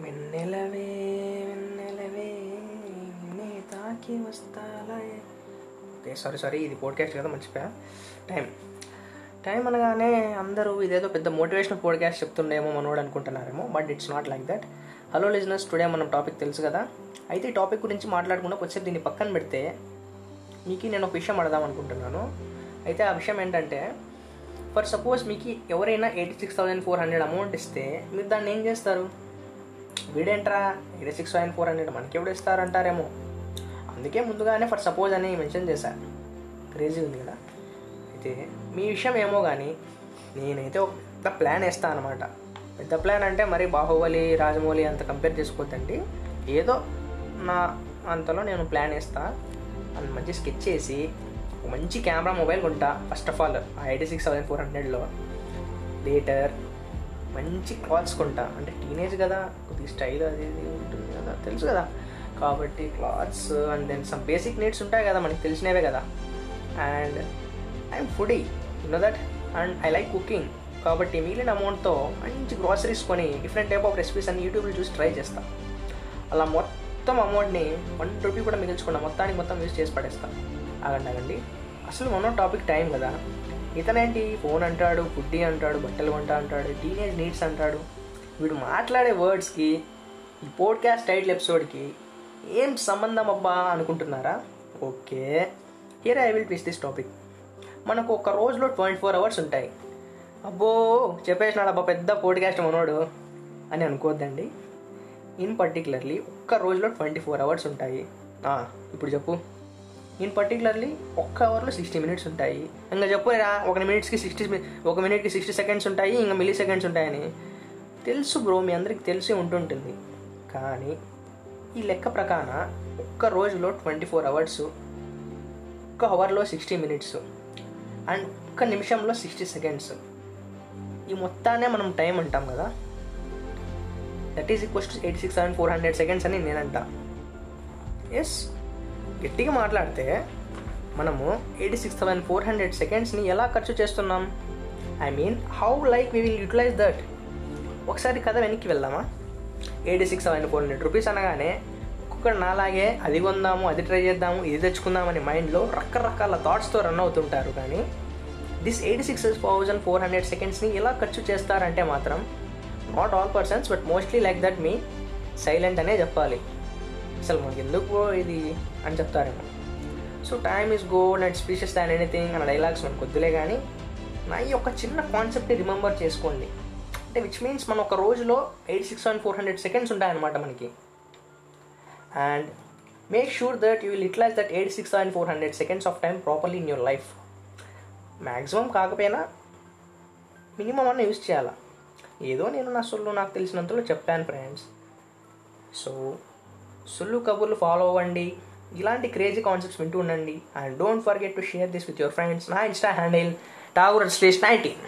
వెన్నెలవే వెన్నెలవే నే తాకి వస్తాలే. ఓకే సారీ సారీ ఇది పోడ్కాస్ట్ కదా మర్చిపోయా. టైం టైం అనగానే అందరూ ఇదేదో పెద్ద మోటివేషనల్ పోడ్కాస్ట్ చెప్తుండేమో మనోడు అనుకుంటున్నారేమో but it's not like that hello listeners today మనం టాపిక్ తెలుసు కదా. అయితే ఈ టాపిక్ గురించి మాట్లాడకుండా కొంచెం దీన్ని పక్కన పెడితే మీకు నేను ఒక విషయం అడదాం అనుకుంటున్నాను. అయితే ఆ విషయం ఏంటంటే ఫర్ సపోజ్ మీకు ఎవరైనా eighty six thousand four hundred amount ఇస్తే మీరు దాన్ని ఏం చేస్తారు? వీడేంట్రా? Eighty six thousand four hundred మనకి ఎవడు ఇస్తారంటారేమో. అందుకే ముందుగానే ఫర్ సపోజ్ అని మెన్షన్ చేశాను క్రేజీ ఉంది కదా. అయితే మీ విషయం ఏమో కానీ నేనైతే ఒక పెద్ద ప్లాన్ వేస్తాను అనమాట పెద్ద ప్లాన్ అంటే మరి బాహుబలి రాజమౌళి అంత కంపేర్ చేసుకోవద్దండి ఏదో నా అంతలో నేను ప్లాన్ వేస్తా. అని మంచి స్కెచ్ చేసి మంచి కెమెరా మొబైల్ కొంటా. ఫస్ట్ ఆఫ్ ఆల్ ఆ ఎయిటీ సిక్స్ థౌసండ్ ఫోర్ హండ్రెడ్లో లేటర్ మంచి క్లాత్స్ కొంటా. అంటే టీనేజ్ కదా కొద్దిగా స్టైల్ అది ఇది ఉంటుంది కదా తెలుసు కదా. కాబట్టి clothes and then some basic needs ఉంటాయి కదా మనకి తెలిసినవే కదా. And I'm foodie know that and I like cooking కాబట్టి మిగిలిన అమౌంట్తో మంచి గ్రాసరీస్ కొని డిఫరెంట్ టైప్ ఆఫ్ రెసిపీస్ అన్ని యూట్యూబ్లో చూసి ట్రై చేస్తా. అలా మొత్తం అమౌంట్ని వన్ రూపీ కూడా మిగిల్చుకున్నా మొత్తానికి మొత్తం యూస్ చేసి పడేస్తా. ఆగండి ఆగండి. అసలు మన టాపిక్ టైం కదా. ఇతనేంటి? ఫోన్ అంటాడు ఫుడ్డీ అంటాడు బట్టలు కొంటా అంటాడు టీనేజ్ నీడ్స్ అంటాడు. వీడు మాట్లాడే వర్డ్స్కి ఈ పోడ్కాస్ట్ టైటిల్ ఎపిసోడ్కి ఏం సంబంధం అబ్బా అనుకుంటున్నారా? Okay here I will twist this topic మనకు ఒక రోజులో ట్వంటీ ఫోర్ అవర్స్ ఉంటాయి. అబ్బో చెప్పేసినాడు అబ్బా పెద్ద పోడ్కాస్ట్ మనోడు అని అనుకోవద్దండి ఇన్ పర్టికులర్లీ ఒక్క రోజులో ట్వంటీ ఫోర్ అవర్స్ ఉంటాయి ఇప్పుడు చెప్పు. ఇన్ పర్టికులర్లీ ఒక్క అవర్లో సిక్స్టీ మినిట్స్ ఉంటాయి. ఇంకా చెప్పురా ఒక మినిట్స్కి సిక్స్టీ ఒక మినిట్కి సిక్స్టీ సెకండ్స్ ఉంటాయి ఇంకా మిల్లీ సెకండ్స్ ఉంటాయని. తెలుసు బ్రో మీ అందరికి తెలిసి ఉంటుంటుంది. కానీ ఈ లెక్క ప్రకారం ఒక్క రోజులో ట్వంటీ ఫోర్ అవర్స్ ఒక్క అవర్లో సిక్స్టీ మినిట్స్ అండ్ ఒక్క నిమిషంలో సిక్స్టీ సెకండ్స్ ఈ మొత్తాన్నే మనం టైం అంటాం కదా? That is equals to eighty six seven four hundred seconds అని నేనంటా. ఎస్ గట్టిగా మాట్లాడితే మనము eighty six thousand four hundred సెకండ్స్ని ఎలా ఖర్చు చేస్తున్నాం? I mean how like we will utilize that ఒకసారి కథ వెనక్కి వెళ్దామా? Eighty six thousand four hundred rupees అనగానే ఒక్కొక్కరు నాలాగే అది కొందాము అది ట్రై చేద్దాము ఇది తెచ్చుకుందామని మైండ్లో రకరకాల థాట్స్తో రన్ అవుతుంటారు. కానీ this eighty six thousand four hundred సెకండ్స్ని ఎలా ఖర్చు చేస్తారంటే మాత్రం not all persons but mostly like that me silent అనే చెప్పాలి. అసలు మనకి ఎందుకు ఇది అని చెప్తారేమో so time is gold and spacious than anything అన్న డైలాగ్స్ మనకు వద్దులే కానీ నా ఈ ఒక చిన్న కాన్సెప్ట్ని రిమెంబర్ చేసుకోండి. అంటే విచ్ మీన్స్ మనం ఒక రోజులో eight six seven four hundred seconds ఉంటాయన్నమాట మనకి. And make sure that you will utilize that eight six and four hundred seconds of time properly in your life maximum కాకపోయినా మినిమం అన్న use చేయాలా? ఏదో నేను నా సొల్లు నాకు తెలిసినంతలో చెప్పాను ఫ్రెండ్స్ సో సుల్లు కబుర్లు ఫాలో అవ్వండి. ఇలాంటి క్రేజీ కాన్సెప్ట్స్ వింటూ ఉండండి. And don't forget to share this with your friends నా ఇన్స్టా హ్యాండిల్ టాగూర్ స్టేష్ నైన్టీన్